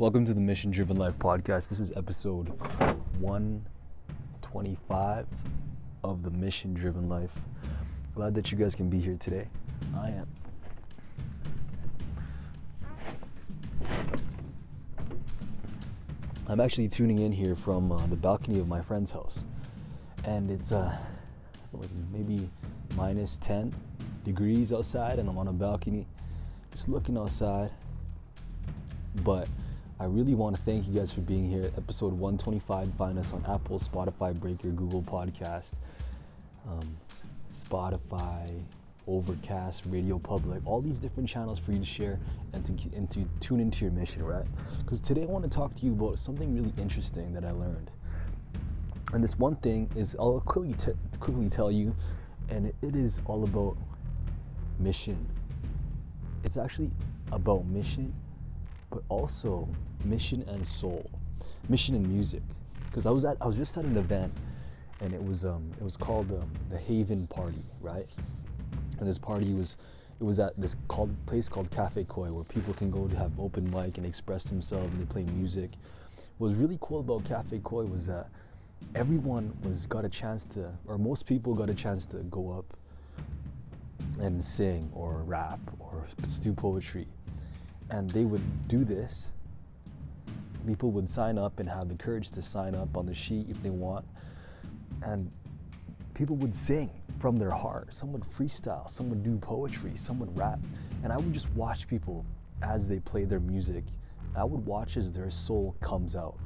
Welcome to the Mission Driven Life podcast. This is episode 125 of the Mission Driven Life. Glad that you guys can be here today. I am. I'm actually tuning in here from uh, the balcony of my friend's house, and it's uh, maybe minus 10 degrees outside, and I'm on a balcony just looking outside. But I really want to thank you guys for being here. Episode 125. Find us on Apple, Spotify, Breaker, Google Podcast, um, Spotify, Overcast, Radio Public, all these different channels for you to share and to, and to tune into your mission, right? Because today I want to talk to you about something really interesting that I learned. And this one thing is, I'll quickly, t- quickly tell you, and it, it is all about mission. It's actually about mission, but also mission and soul, mission and music. Because I was at, I was just at an event, and it was um, it was called um, the Haven Party, right? And this party was, it was at this called place called Cafe Koi, where people can go to have open mic and express themselves and they play music. What was really cool about Cafe Koi was that everyone was got a chance to, or most people got a chance to go up and sing or rap or do poetry. And they would do this. People would sign up and have the courage to sign up on the sheet if they want. And people would sing from their heart. Some would freestyle, some would do poetry, some would rap. And I would just watch people as they play their music. I would watch as their soul comes out.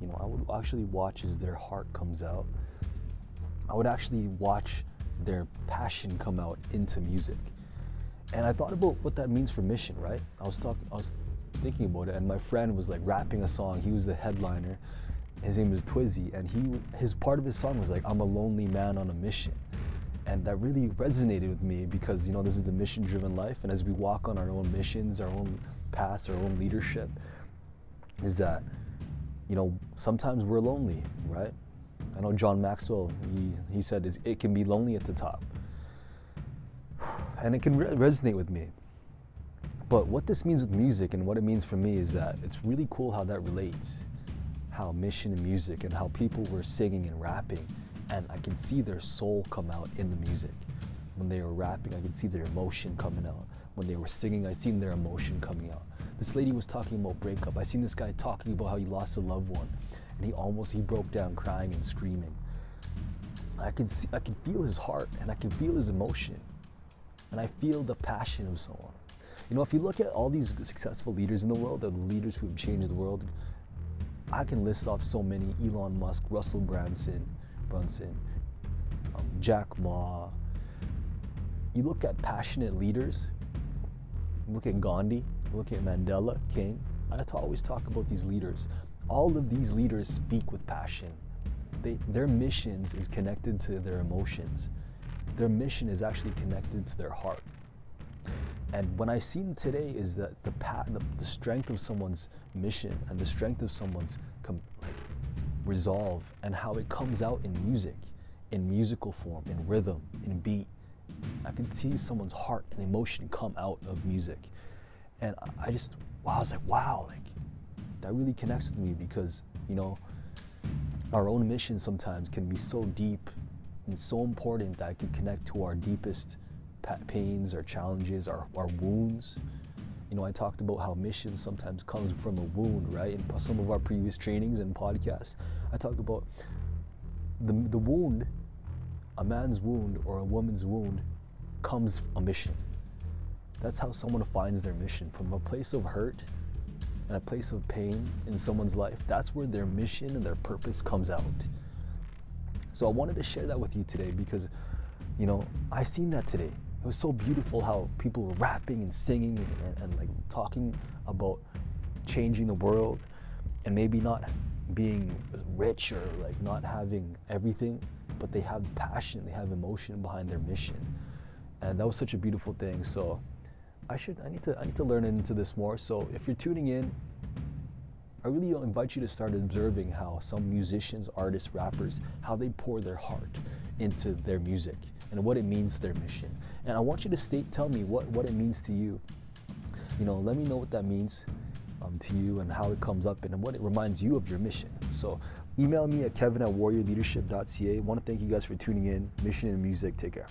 You know, I would actually watch as their heart comes out. I would actually watch their passion come out into music. And I thought about what that means for mission, right? I was talking I was thinking about it and my friend was like rapping a song. He was the headliner. His name was Twizzy and he his part of his song was like I'm a lonely man on a mission. And that really resonated with me because you know this is the mission driven life and as we walk on our own missions, our own paths, our own leadership is that you know sometimes we're lonely, right? I know John Maxwell, he, he said it can be lonely at the top. And it can re- resonate with me. But what this means with music and what it means for me is that it's really cool how that relates. How mission and music and how people were singing and rapping. And I can see their soul come out in the music. When they were rapping, I could see their emotion coming out. When they were singing, I seen their emotion coming out. This lady was talking about breakup. I seen this guy talking about how he lost a loved one and he almost he broke down crying and screaming. I can see I can feel his heart and I can feel his emotion. And I feel the passion of someone. You know, if you look at all these successful leaders in the world, the leaders who have changed the world, I can list off so many Elon Musk, Russell Branson, Brunson, um, Jack Ma. You look at passionate leaders, look at Gandhi, look at Mandela, King. I have to always talk about these leaders all of these leaders speak with passion. They, their missions is connected to their emotions. Their mission is actually connected to their heart. And what I see today is that the, the, the strength of someone's mission and the strength of someone's com- like, resolve and how it comes out in music, in musical form, in rhythm, in beat. I can see someone's heart and emotion come out of music. And I just, wow, I was like, wow, like that really connects with me because, you know, our own mission sometimes can be so deep and so important that it can connect to our deepest pains, our challenges, our, our wounds. You know, I talked about how mission sometimes comes from a wound, right? In some of our previous trainings and podcasts, I talked about the, the wound, a man's wound or a woman's wound comes a mission. That's how someone finds their mission from a place of hurt and a place of pain in someone's life, that's where their mission and their purpose comes out. So I wanted to share that with you today because, you know, I seen that today. It was so beautiful how people were rapping and singing and, and, and like talking about changing the world and maybe not being rich or like not having everything, but they have passion, they have emotion behind their mission. And that was such a beautiful thing. So I should I need to I need to learn into this more. So if you're tuning in, I really invite you to start observing how some musicians, artists, rappers, how they pour their heart into their music and what it means to their mission. And I want you to state tell me what, what it means to you. You know, let me know what that means. um, to you and how it comes up and what it reminds you of your mission. So email me at kevin at warriorleadership.ca. I want to thank you guys for tuning in. Mission and music. Take care.